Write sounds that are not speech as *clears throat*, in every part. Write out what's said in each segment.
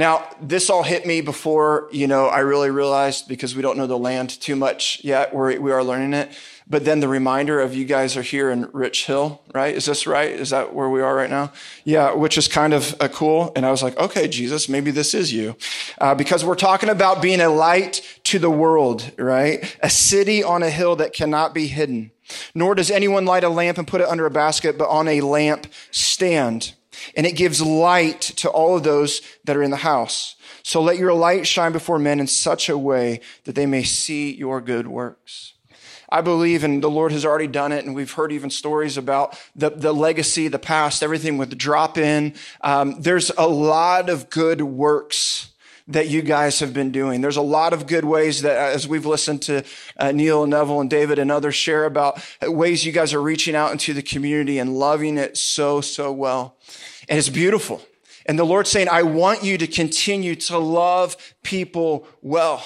Now, this all hit me before, you know, I really realized because we don't know the land too much yet. We're, we are learning it. But then the reminder of you guys are here in Rich Hill, right? Is this right? Is that where we are right now? Yeah, which is kind of uh, cool. And I was like, okay, Jesus, maybe this is you. Uh, because we're talking about being a light to the world, right? A city on a hill that cannot be hidden. Nor does anyone light a lamp and put it under a basket, but on a lamp stand and it gives light to all of those that are in the house. So let your light shine before men in such a way that they may see your good works. I believe, and the Lord has already done it, and we've heard even stories about the, the legacy, the past, everything with the drop in. Um, there's a lot of good works that you guys have been doing. There's a lot of good ways that, as we've listened to uh, Neil and Neville and David and others share about ways you guys are reaching out into the community and loving it so, so well. And it's beautiful. And the Lord's saying, I want you to continue to love people well.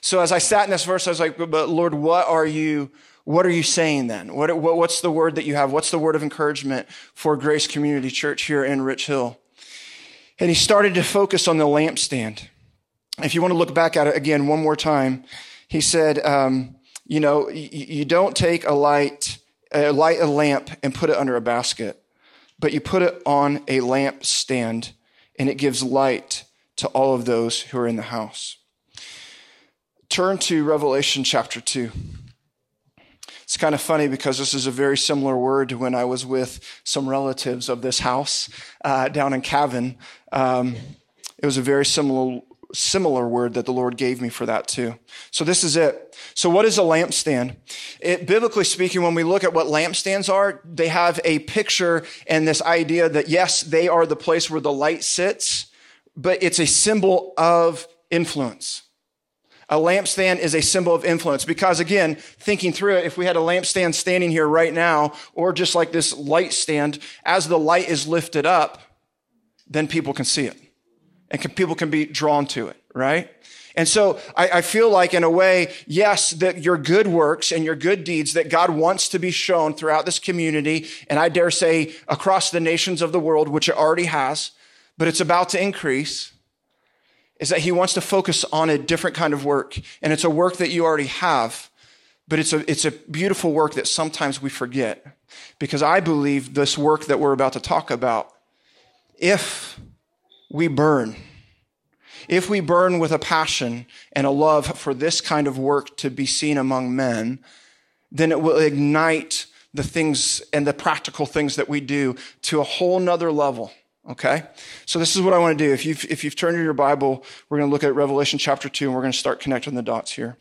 So as I sat in this verse, I was like, but Lord, what are you, what are you saying then? What, what's the word that you have? What's the word of encouragement for Grace Community Church here in Rich Hill? And he started to focus on the lampstand. If you want to look back at it again one more time, he said, um, you know, you, you don't take a light, uh, light a lamp and put it under a basket but you put it on a lamp stand and it gives light to all of those who are in the house. Turn to Revelation chapter 2. It's kind of funny because this is a very similar word to when I was with some relatives of this house uh, down in Cavan. Um, it was a very similar similar word that the Lord gave me for that too. So this is it. So what is a lampstand? It, biblically speaking, when we look at what lampstands are, they have a picture and this idea that yes, they are the place where the light sits, but it's a symbol of influence. A lampstand is a symbol of influence because again, thinking through it, if we had a lampstand standing here right now, or just like this light stand, as the light is lifted up, then people can see it and can, people can be drawn to it, right? And so I, I, feel like in a way, yes, that your good works and your good deeds that God wants to be shown throughout this community, and I dare say across the nations of the world, which it already has, but it's about to increase, is that he wants to focus on a different kind of work. And it's a work that you already have, but it's a, it's a beautiful work that sometimes we forget. Because I believe this work that we're about to talk about, if we burn, if we burn with a passion and a love for this kind of work to be seen among men, then it will ignite the things and the practical things that we do to a whole nother level. Okay? So this is what I want to do. If you've, if you've turned to your Bible, we're going to look at Revelation chapter 2 and we're going to start connecting the dots here.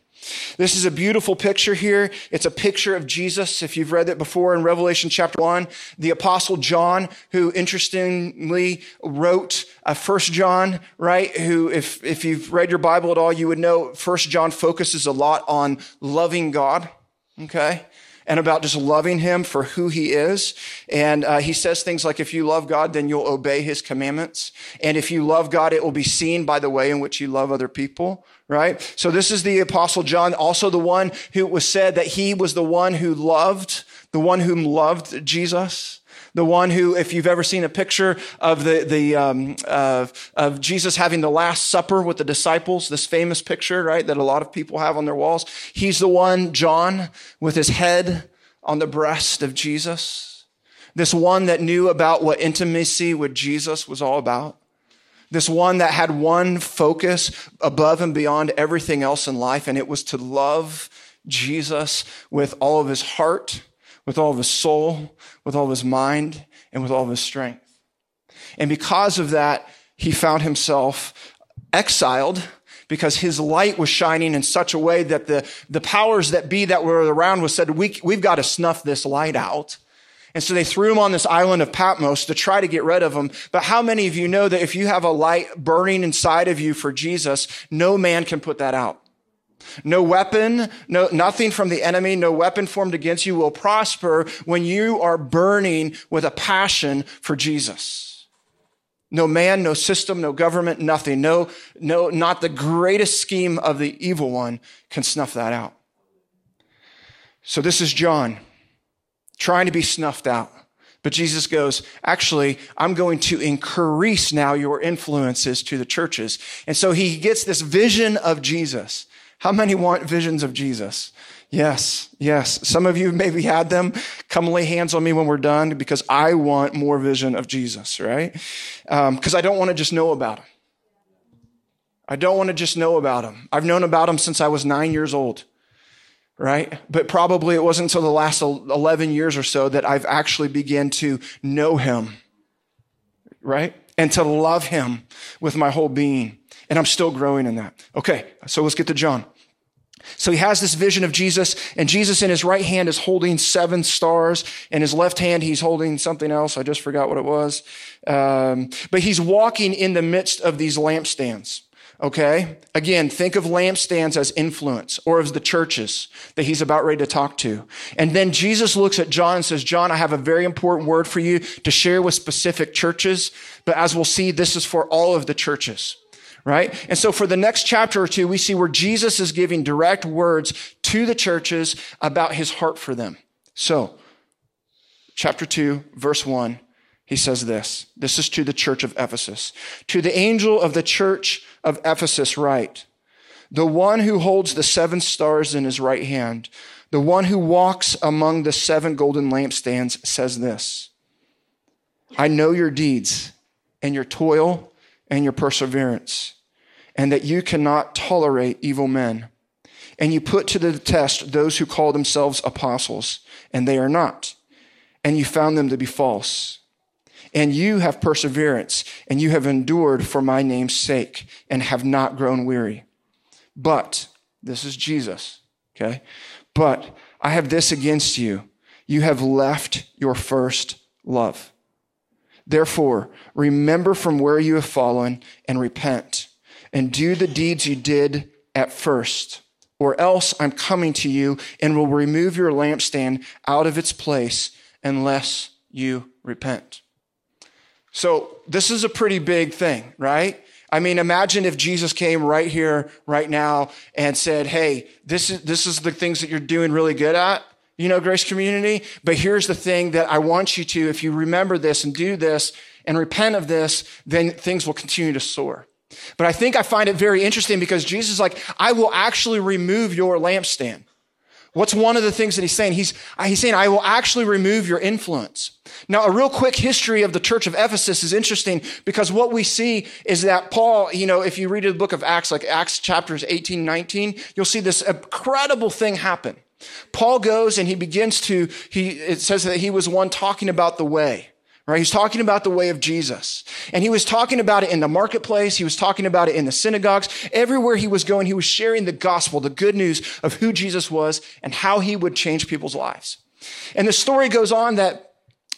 This is a beautiful picture here. It's a picture of Jesus. If you've read it before in Revelation chapter one, the apostle John, who interestingly wrote a first John, right? Who, if, if you've read your Bible at all, you would know first John focuses a lot on loving God. Okay and about just loving him for who he is. And uh, he says things like, if you love God, then you'll obey his commandments. And if you love God, it will be seen by the way in which you love other people, right? So this is the apostle John, also the one who was said that he was the one who loved, the one whom loved Jesus. The one who, if you've ever seen a picture of the, the, um, uh, of Jesus having the last supper with the disciples, this famous picture, right, that a lot of people have on their walls. He's the one, John, with his head on the breast of Jesus. This one that knew about what intimacy with Jesus was all about. This one that had one focus above and beyond everything else in life, and it was to love Jesus with all of his heart, with all of his soul, with all of his mind, and with all of his strength. And because of that, he found himself exiled because his light was shining in such a way that the, the powers that be that were around was said, we, we've got to snuff this light out. And so they threw him on this island of Patmos to try to get rid of him. But how many of you know that if you have a light burning inside of you for Jesus, no man can put that out? No weapon, no, nothing from the enemy, no weapon formed against you will prosper when you are burning with a passion for Jesus. No man, no system, no government, nothing. No, no, not the greatest scheme of the evil one can snuff that out. So this is John trying to be snuffed out. But Jesus goes, actually, I'm going to increase now your influences to the churches. And so he gets this vision of Jesus. How many want visions of Jesus? Yes, yes. Some of you *laughs* maybe had them. Come lay hands on me when we're done because I want more vision of Jesus, right? Because um, I don't want to just know about him. I don't want to just know about him. I've known about him since I was nine years old right? But probably it wasn't until the last 11 years or so that I've actually began to know him, right? And to love him with my whole being. And I'm still growing in that. Okay, so let's get to John. So he has this vision of Jesus, and Jesus in his right hand is holding seven stars. In his left hand, he's holding something else. I just forgot what it was. Um, but he's walking in the midst of these lampstands. Okay? Again, think of lampstands as influence or as the churches that he's about ready to talk to. And then Jesus looks at John and says, John, I have a very important word for you to share with specific churches. But as we'll see, this is for all of the churches. Right? And so for the next chapter or two, we see where Jesus is giving direct words to the churches about his heart for them. So, chapter 2, verse 1 he says this. This is to the church of Ephesus. To the angel of the church of Ephesus, write, the one who holds the seven stars in his right hand, the one who walks among the seven golden lampstands says this I know your deeds and your toil and your perseverance, and that you cannot tolerate evil men. And you put to the test those who call themselves apostles, and they are not. And you found them to be false and you have perseverance, and you have endured for my name's sake, and have not grown weary. But, this is Jesus, okay? But I have this against you. You have left your first love. Therefore, remember from where you have fallen and repent, and do the deeds you did at first. Or else I'm coming to you and will remove your lampstand out of its place unless you repent. So this is a pretty big thing, right? I mean, imagine if Jesus came right here, right now, and said, Hey, this is, this is the things that you're doing really good at, you know, Grace Community. But here's the thing that I want you to, if you remember this and do this and repent of this, then things will continue to soar. But I think I find it very interesting because Jesus is like, I will actually remove your lampstand. What's one of the things that he's saying? He's, uh, he's saying, I will actually remove your influence. Now, a real quick history of the church of Ephesus is interesting because what we see is that Paul, you know, if you read the book of Acts, like Acts chapters 18, 19, you'll see this incredible thing happen. Paul goes and he begins to, he, it says that he was one talking about the way. Right? He's talking about the way of Jesus. And he was talking about it in the marketplace. He was talking about it in the synagogues. Everywhere he was going, he was sharing the gospel, the good news of who Jesus was and how he would change people's lives. And the story goes on that,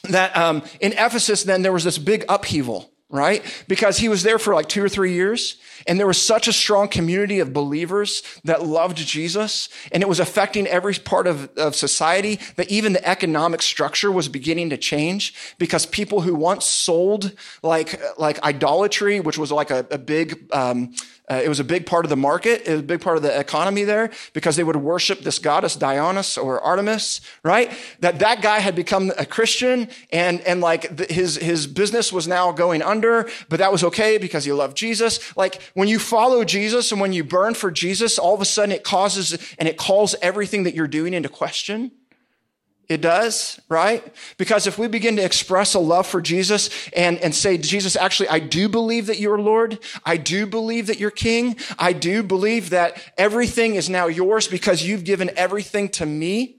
that um, in Ephesus, then there was this big upheaval right? Because he was there for like two or three years and there was such a strong community of believers that loved Jesus and it was affecting every part of, of society that even the economic structure was beginning to change because people who once sold like, like idolatry, which was like a, a big, um, uh, it was a big part of the market. It was a big part of the economy there because they would worship this goddess Dionysus or Artemis, right? That that guy had become a Christian and, and like the, his, his business was now going under, but that was okay because he loved Jesus. Like when you follow Jesus and when you burn for Jesus, all of a sudden it causes and it calls everything that you're doing into question. It does, right? Because if we begin to express a love for Jesus and, and say, Jesus, actually, I do believe that you're Lord. I do believe that you're King. I do believe that everything is now yours because you've given everything to me.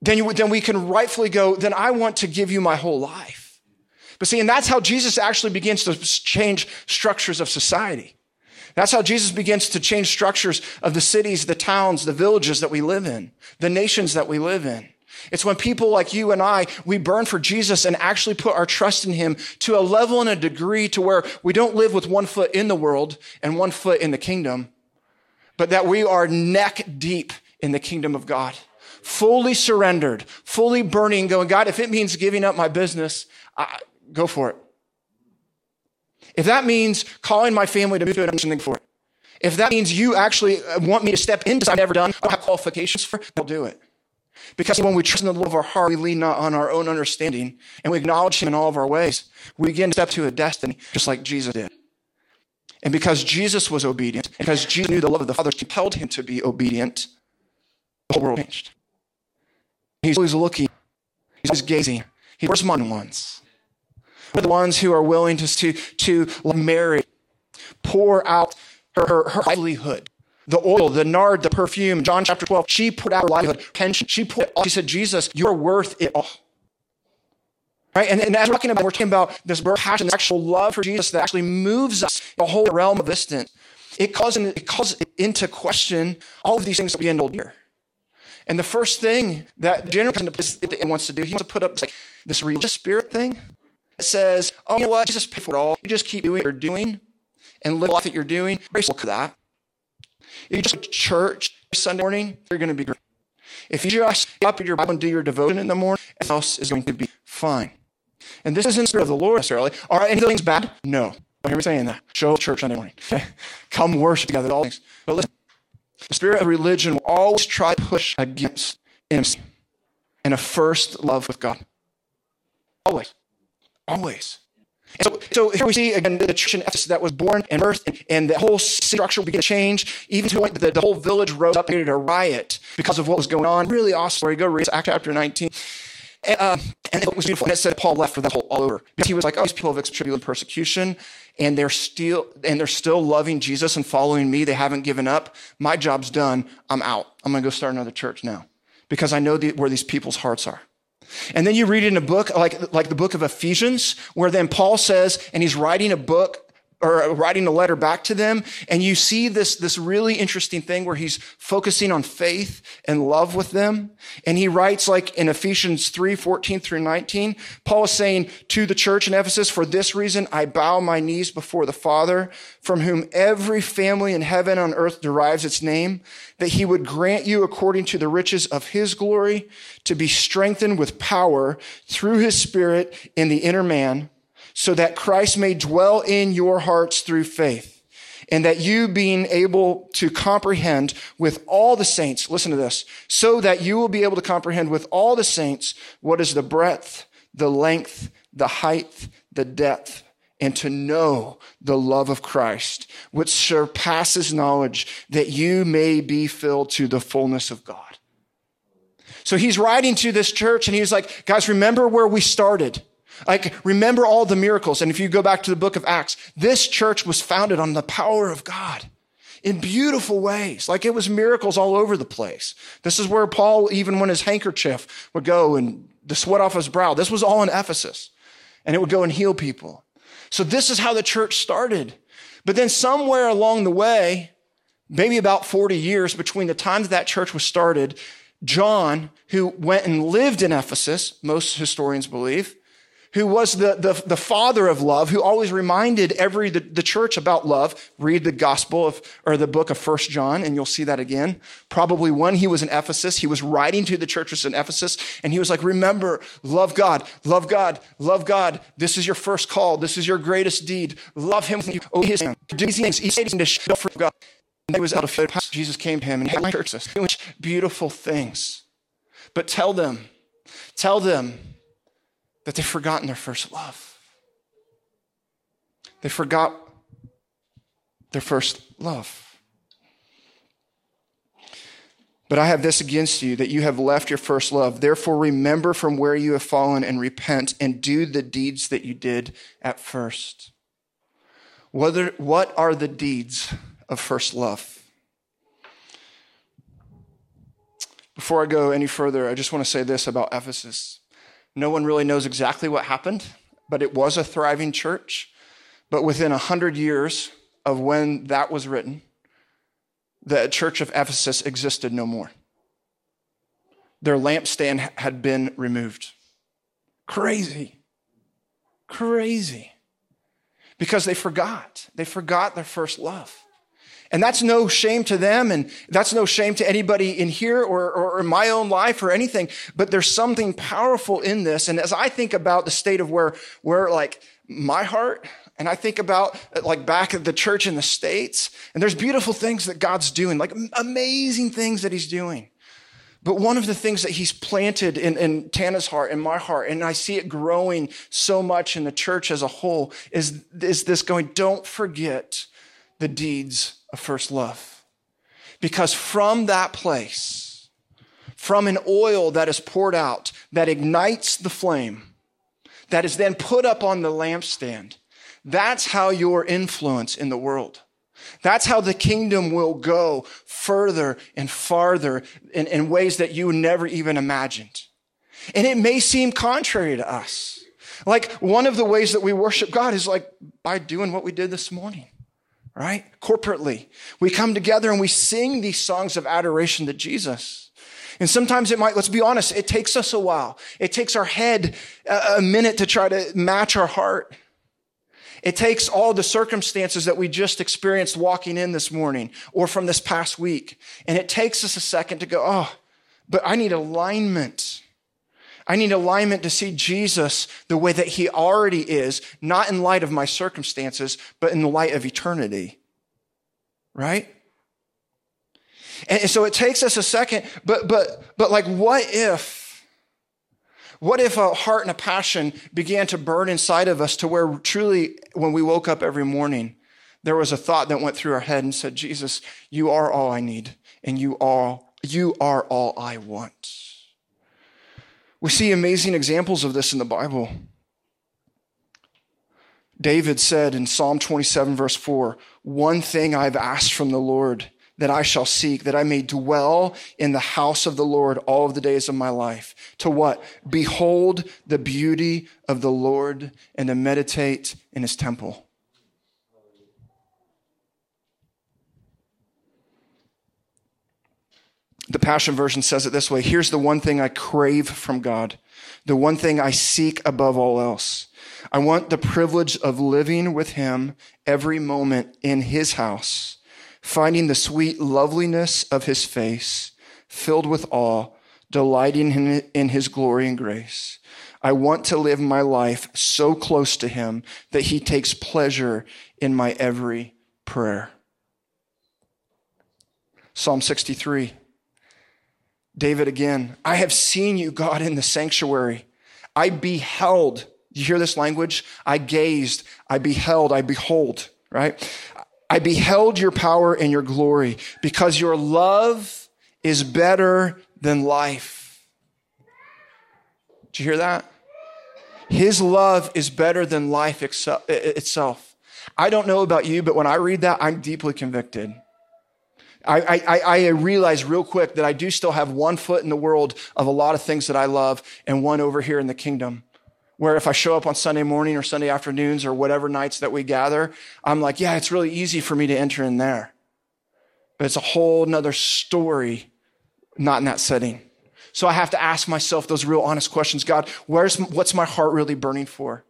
Then, you, then we can rightfully go, then I want to give you my whole life. But see, and that's how Jesus actually begins to change structures of society. That's how Jesus begins to change structures of the cities, the towns, the villages that we live in, the nations that we live in. It's when people like you and I, we burn for Jesus and actually put our trust in him to a level and a degree to where we don't live with one foot in the world and one foot in the kingdom, but that we are neck deep in the kingdom of God. Fully surrendered, fully burning, going, God, if it means giving up my business, I, go for it. If that means calling my family to move to it, I'm something for it. If that means you actually uh, want me to step into something I've never done, I don't have qualifications for, I'll do it. Because when we trust in the love of our heart, we lean not on our own understanding and we acknowledge Him in all of our ways. We begin to step to a destiny just like Jesus did. And because Jesus was obedient, and because Jesus knew the love of the Father compelled him to be obedient, the whole world changed. He's always looking, he's always gazing. He's where's my ones? We're the ones who are willing to, to, to Mary, pour out her, her, her livelihood the oil, the nard, the perfume. John chapter 12, she put out her livelihood, pension. She put. She said, Jesus, you're worth it all. Right? And, and as we're talking about, we're talking about this passion, this actual love for Jesus that actually moves us the whole realm of distance. It calls, in, it calls into question all of these things that we end old year. And the first thing that general wants to do, he wants to put up this, like this religious spirit thing. It says, oh, you know what? Jesus paid for it all. You just keep doing what you're doing and live the life that you're doing. Grace at that. If you just go to church Sunday morning, you're going to be great. If you just up in your Bible and do your devotion in the morning, everything else is going to be fine. And this isn't the spirit of the Lord necessarily. Are any things bad? No. Don't hear me saying that. Show up church Sunday morning. Okay? *laughs* Come worship together, all things. But listen, the spirit of religion will always try to push against intimacy and a first love with God. Always. Always. So, so here we see again the church in Ephesus that was born and birthed, and, and the whole structure began to change, even to the point that the, the whole village rose up and a riot because of what was going on. Really awesome story. Go read Act chapter 19. And, uh, and it was beautiful. And it said Paul left for the whole all over. Because he was like, oh, these people have experienced persecution and they're still and they're still loving Jesus and following me. They haven't given up. My job's done. I'm out. I'm gonna go start another church now. Because I know the, where these people's hearts are. And then you read in a book like, like the book of Ephesians, where then Paul says, and he's writing a book or uh, writing a letter back to them. And you see this, this really interesting thing where he's focusing on faith and love with them. And he writes like in Ephesians 3, 14 through 19, Paul is saying to the church in Ephesus, for this reason, I bow my knees before the Father, from whom every family in heaven on earth derives its name, that he would grant you according to the riches of his glory to be strengthened with power through his spirit in the inner man so that Christ may dwell in your hearts through faith. And that you being able to comprehend with all the saints, listen to this, so that you will be able to comprehend with all the saints what is the breadth, the length, the height, the depth, and to know the love of Christ, which surpasses knowledge, that you may be filled to the fullness of God. So he's writing to this church and he's like, guys, remember where we started. Like, remember all the miracles. And if you go back to the book of Acts, this church was founded on the power of God in beautiful ways. Like it was miracles all over the place. This is where Paul, even when his handkerchief would go and the sweat off his brow, this was all in Ephesus. And it would go and heal people. So this is how the church started. But then somewhere along the way, maybe about 40 years between the time that that church was started, John, who went and lived in Ephesus, most historians believe, who was the, the, the, father of love, who always reminded every, the, the, church about love. Read the gospel of, or the book of First John, and you'll see that again. Probably when he was in Ephesus, he was writing to the churches in Ephesus, and he was like, remember, love God, love God, love God. This is your first call. This is your greatest deed. Love him. You obey his. Do these things. He's to show for God. And he was out of faith. Jesus came to him and had churches beautiful things. But tell them, tell them, that they've forgotten their first love. They forgot their first love. But I have this against you that you have left your first love. Therefore, remember from where you have fallen and repent and do the deeds that you did at first. Whether, what are the deeds of first love? Before I go any further, I just want to say this about Ephesus. No one really knows exactly what happened, but it was a thriving church. But within a hundred years of when that was written, the church of Ephesus existed no more. Their lampstand had been removed. Crazy. Crazy. Because they forgot. They forgot their first love. And that's no shame to them, and that's no shame to anybody in here or, or, in my own life or anything. But there's something powerful in this. And as I think about the state of where, where like my heart, and I think about like back at the church in the States, and there's beautiful things that God's doing, like amazing things that He's doing. But one of the things that he's planted in, in Tana's heart in my heart, and I see it growing so much in the church as a whole, is, is this going, don't forget the deeds of first love. Because from that place, from an oil that is poured out, that ignites the flame, that is then put up on the lampstand, that's how your influence in the world. That's how the kingdom will go further and farther in, in ways that you never even imagined. And it may seem contrary to us. Like one of the ways that we worship God is like by doing what we did this morning, right? Corporately. We come together and we sing these songs of adoration to Jesus. And sometimes it might, let's be honest, it takes us a while. It takes our head a, minute to try to match our heart. It takes all the circumstances that we just experienced walking in this morning or from this past week. And it takes us a second to go, oh, but I need alignment. I need alignment to see Jesus the way that he already is, not in light of my circumstances, but in the light of eternity. Right? And so it takes us a second, but, but, but like, what if, what if a heart and a passion began to burn inside of us to where truly, when we woke up every morning, there was a thought that went through our head and said, Jesus, you are all I need, and you are, you are all I want. We see amazing examples of this in the Bible. David said in Psalm 27, verse 4, One thing I've asked from the Lord that I shall seek, that I may dwell in the house of the Lord all of the days of my life. To what? Behold the beauty of the Lord and to meditate in his temple. The Passion Version says it this way Here's the one thing I crave from God, the one thing I seek above all else. I want the privilege of living with Him every moment in His house finding the sweet loveliness of his face, filled with awe, delighting in his glory and grace. I want to live my life so close to him that he takes pleasure in my every prayer. Psalm 63. David again, I have seen you, God, in the sanctuary. I beheld. You hear this language? I gazed, I beheld, I behold, right? I beheld your power and your glory because your love is better than life. Did you hear that? His love is better than life itself. I don't know about you, but when I read that, I'm deeply convicted. I, I, I, realize real quick that I do still have one foot in the world of a lot of things that I love and one over here in the kingdom where if I show up on Sunday morning or Sunday afternoons or whatever nights that we gather, I'm like, yeah, it's really easy for me to enter in there. But it's a whole nother story, not in that setting. So I have to ask myself those real honest questions. God, where's, what's my heart really burning for?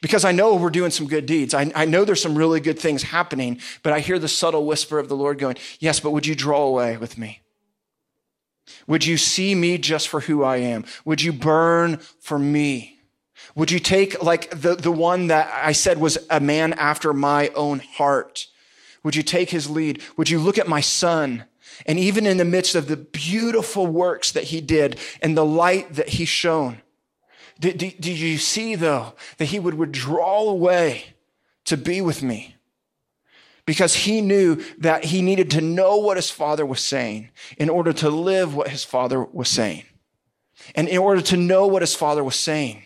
Because I know we're doing some good deeds. I, I know there's some really good things happening, but I hear the subtle whisper of the Lord going, yes, but would you draw away with me? Would you see me just for who I am? Would you burn for me? Would you take like the, the one that I said was a man after my own heart? Would you take his lead? Would you look at my son? And even in the midst of the beautiful works that he did and the light that he shone, did, did, did you see though that he would withdraw away to be with me? because he knew that he needed to know what his father was saying in order to live what his father was saying. And in order to know what his father was saying,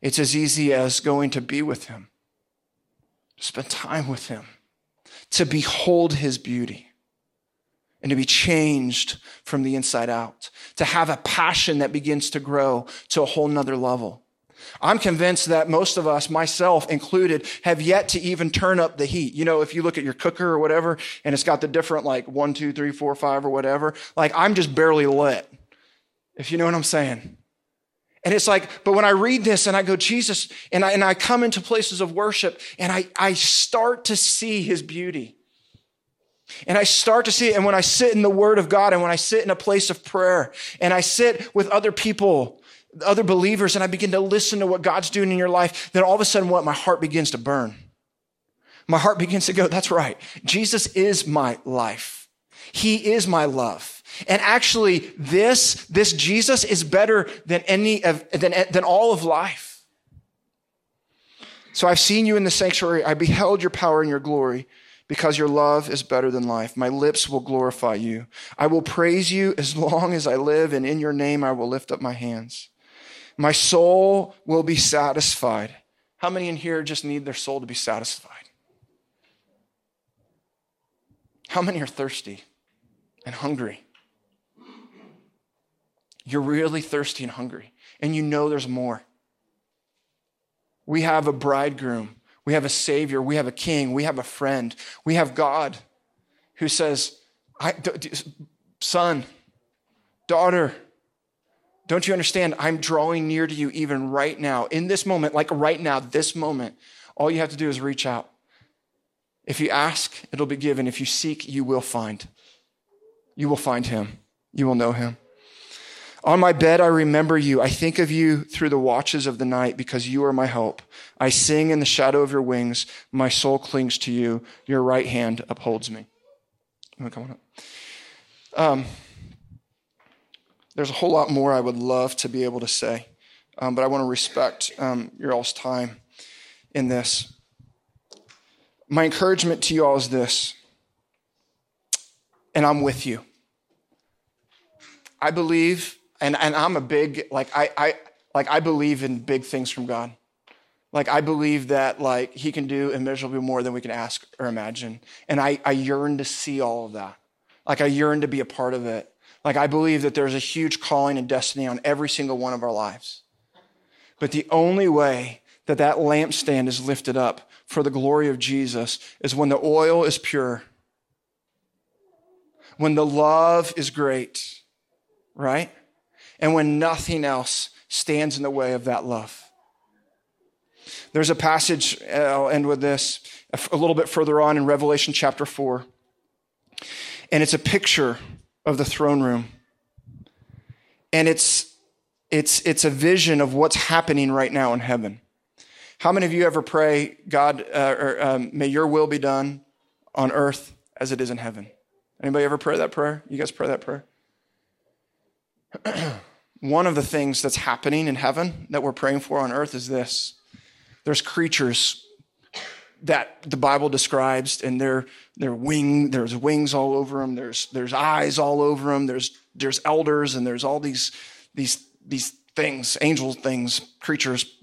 it's as easy as going to be with him, to spend time with him, to behold his beauty and to be changed from the inside out, to have a passion that begins to grow to a whole nother level. I'm convinced that most of us, myself included, have yet to even turn up the heat. You know, if you look at your cooker or whatever, and it's got the different like one, two, three, four, five, or whatever, like I'm just barely lit. If you know what I'm saying. And it's like, but when I read this and I go, Jesus, and I, and I come into places of worship and I, I start to see his beauty. And I start to see it. And when I sit in the word of God and when I sit in a place of prayer and I sit with other people other believers and I begin to listen to what God's doing in your life, then all of a sudden what? My heart begins to burn. My heart begins to go, that's right. Jesus is my life. He is my love. And actually, this, this Jesus is better than any of, than, than all of life. So I've seen you in the sanctuary. I beheld your power and your glory because your love is better than life. My lips will glorify you. I will praise you as long as I live, and in your name I will lift up my hands. My soul will be satisfied. How many in here just need their soul to be satisfied? How many are thirsty and hungry? You're really thirsty and hungry, and you know there's more. We have a bridegroom, we have a savior, we have a king, we have a friend, we have God who says, Son, daughter, don't you understand? I'm drawing near to you even right now, in this moment, like right now, this moment. All you have to do is reach out. If you ask, it'll be given. If you seek, you will find. You will find him. You will know him. On my bed, I remember you. I think of you through the watches of the night because you are my hope. I sing in the shadow of your wings. My soul clings to you. Your right hand upholds me. Come on up. Um, there's a whole lot more I would love to be able to say, um, but I want to respect um, your all's time in this. My encouragement to you all is this, and I'm with you. I believe and, and I'm a big, like, I, I, like, I believe in big things from God. Like, I believe that, like, He can do immeasurably more than we can ask or imagine. And I, I yearn to see all of that. Like, I yearn to be a part of it. Like, I believe that there's a huge calling and destiny on every single one of our lives. But the only way that that lampstand is lifted up for the glory of Jesus is when the oil is pure, when the love is great, right? And when nothing else stands in the way of that love. There's a passage, I'll end with this, a little bit further on in Revelation chapter 4. And it's a picture of the throne room. And it's, it's, it's a vision of what's happening right now in heaven. How many of you ever pray, God, uh, or, um, may your will be done on earth as it is in heaven? Anybody ever pray that prayer? You guys pray that prayer? *clears throat* One of the things that's happening in heaven that we're praying for on earth is this there's creatures that the Bible describes, and they're, they're wing, there's wings all over them, there's, there's eyes all over them, there's, there's elders, and there's all these, these, these things, angel things, creatures,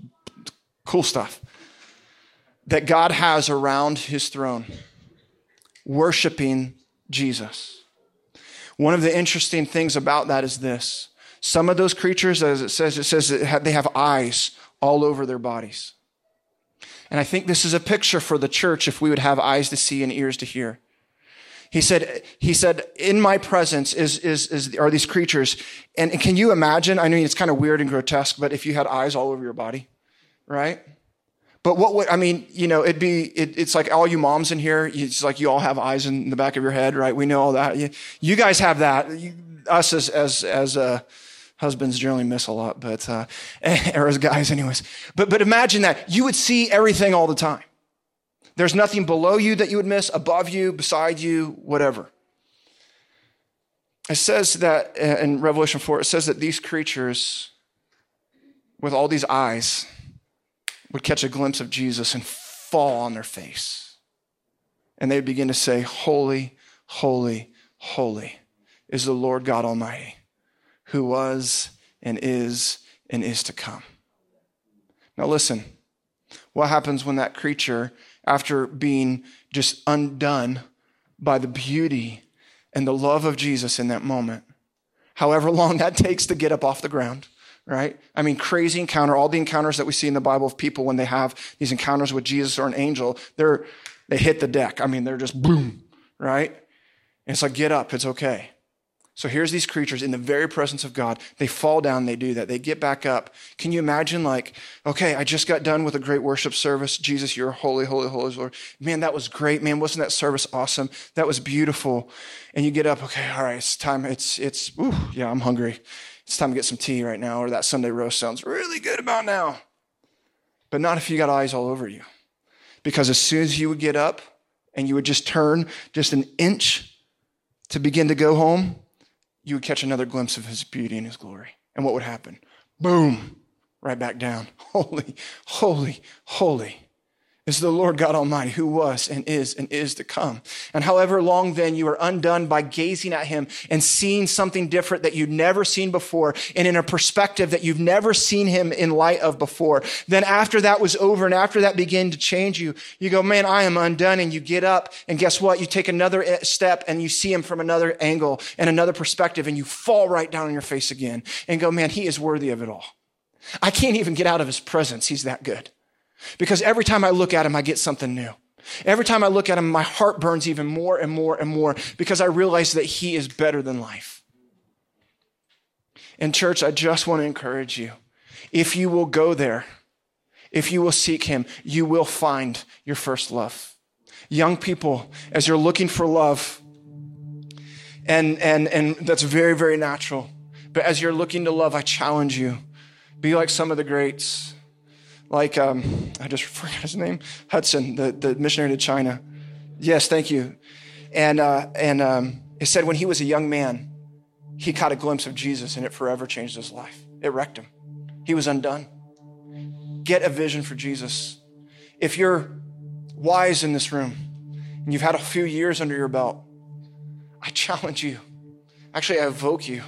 cool stuff that God has around his throne, worshiping Jesus. One of the interesting things about that is this some of those creatures, as it says, it says they have eyes all over their bodies. And I think this is a picture for the church if we would have eyes to see and ears to hear. He said, he said, in my presence is, is, is, are these creatures. And, and can you imagine? I mean, it's kind of weird and grotesque, but if you had eyes all over your body, right? But what would, I mean, you know, it'd be, it, it's like all you moms in here, it's like you all have eyes in the back of your head, right? We know all that. You, you guys have that. You, us as, as, as, uh, Husbands generally miss a lot, but, uh, *laughs* as guys, anyways. But, but imagine that. You would see everything all the time. There's nothing below you that you would miss, above you, beside you, whatever. It says that uh, in Revelation 4, it says that these creatures, with all these eyes, would catch a glimpse of Jesus and fall on their face. And they'd begin to say, Holy, holy, holy is the Lord God Almighty who was and is and is to come. Now, listen, what happens when that creature, after being just undone by the beauty and the love of Jesus in that moment, however long that takes to get up off the ground, right? I mean, crazy encounter, all the encounters that we see in the Bible of people when they have these encounters with Jesus or an angel, they're, they hit the deck. I mean, they're just boom, right? And it's like, get up, it's okay. So here's these creatures in the very presence of God. They fall down, they do that. They get back up. Can you imagine, like, okay, I just got done with a great worship service. Jesus, you're holy, holy, holy Lord. Man, that was great. Man, wasn't that service awesome? That was beautiful. And you get up, okay, all right, it's time. It's, it's, ooh, yeah, I'm hungry. It's time to get some tea right now, or that Sunday roast sounds really good about now. But not if you got eyes all over you. Because as soon as you would get up and you would just turn just an inch to begin to go home, you would catch another glimpse of his beauty and his glory. And what would happen? Boom, right back down. *laughs* Holy, holy, holy is the Lord God Almighty who was and is and is to come. And however long then you are undone by gazing at him and seeing something different that you've never seen before and in a perspective that you've never seen him in light of before. Then after that was over and after that began to change you, you go, man, I am undone. And you get up and guess what? You take another step and you see him from another angle and another perspective and you fall right down on your face again and go, man, he is worthy of it all. I can't even get out of his presence. He's that good. Because every time I look at him, I get something new. Every time I look at him, my heart burns even more and more and more because I realize that he is better than life. In church, I just want to encourage you. If you will go there, if you will seek him, you will find your first love. Young people, as you're looking for love, and, and, and that's very, very natural. But as you're looking to love, I challenge you be like some of the greats like um, I just forgot his name, Hudson, the, the missionary to China. Yes, thank you. And uh, and um, it said when he was a young man, he caught a glimpse of Jesus, and it forever changed his life. It wrecked him. He was undone. Get a vision for Jesus. If you're wise in this room and you've had a few years under your belt, I challenge you. Actually, I evoke you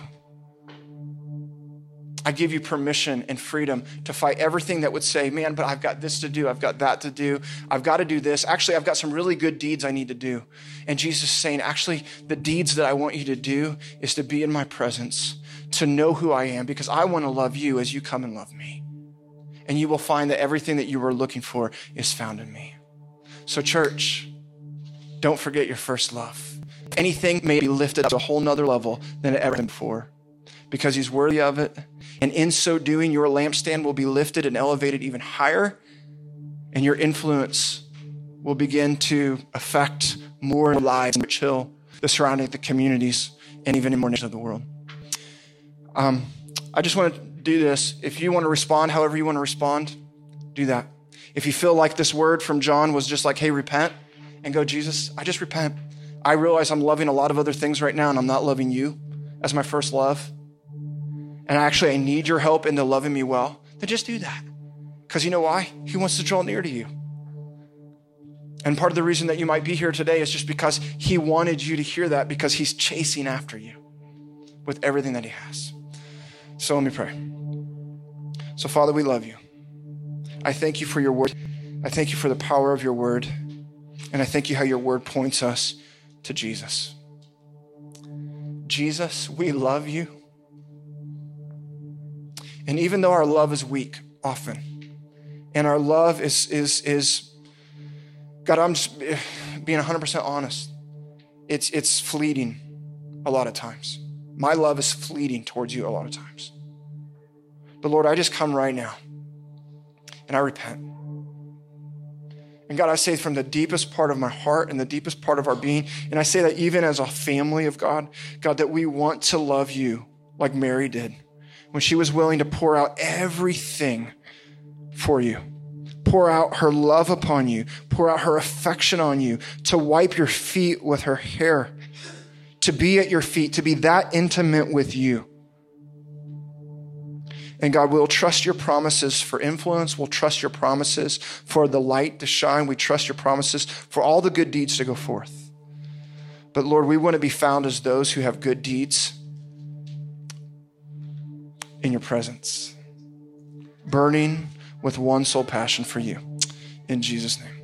I give you permission and freedom to fight everything that would say, man, but I've got this to do. I've got that to do. I've got to do this. Actually, I've got some really good deeds I need to do. And Jesus is saying, actually, the deeds that I want you to do is to be in my presence, to know who I am, because I want to love you as you come and love me. And you will find that everything that you were looking for is found in me. So, church, don't forget your first love. Anything may be lifted up to a whole nother level than it ever been before because he's worthy of it. And in so doing, your lampstand will be lifted and elevated even higher, and your influence will begin to affect more lives in Rich Hill, the surrounding the communities, and even in more nations of the world. Um, I just want to do this. If you want to respond, however you want to respond, do that. If you feel like this word from John was just like, hey, repent, and go, Jesus, I just repent. I realize I'm loving a lot of other things right now, and I'm not loving you as my first love and actually I need your help into loving me well, then just do that. Because you know why? He wants to draw near to you. And part of the reason that you might be here today is just because he wanted you to hear that because he's chasing after you with everything that he has. So let me pray. So, Father, we love you. I thank you for your word. I thank you for the power of your word. And I thank you how your word points us to Jesus. Jesus, we love you. And even though our love is weak often, and our love is, is, is God, I'm just being 100% honest. It's, it's fleeting a lot of times. My love is fleeting towards you a lot of times. But Lord, I just come right now and I repent. And God, I say from the deepest part of my heart and the deepest part of our being, and I say that even as a family of God, God, that we want to love you like Mary did when she was willing to pour out everything for you. Pour out her love upon you, pour out her affection on you, to wipe your feet with her hair, to be at your feet, to be that intimate with you. And God, we'll trust your promises for influence. We'll trust your promises for the light to shine. We trust your promises for all the good deeds to go forth. But Lord, we want to be found as those who have good deeds in your presence, burning with one sole passion for you. In Jesus' name.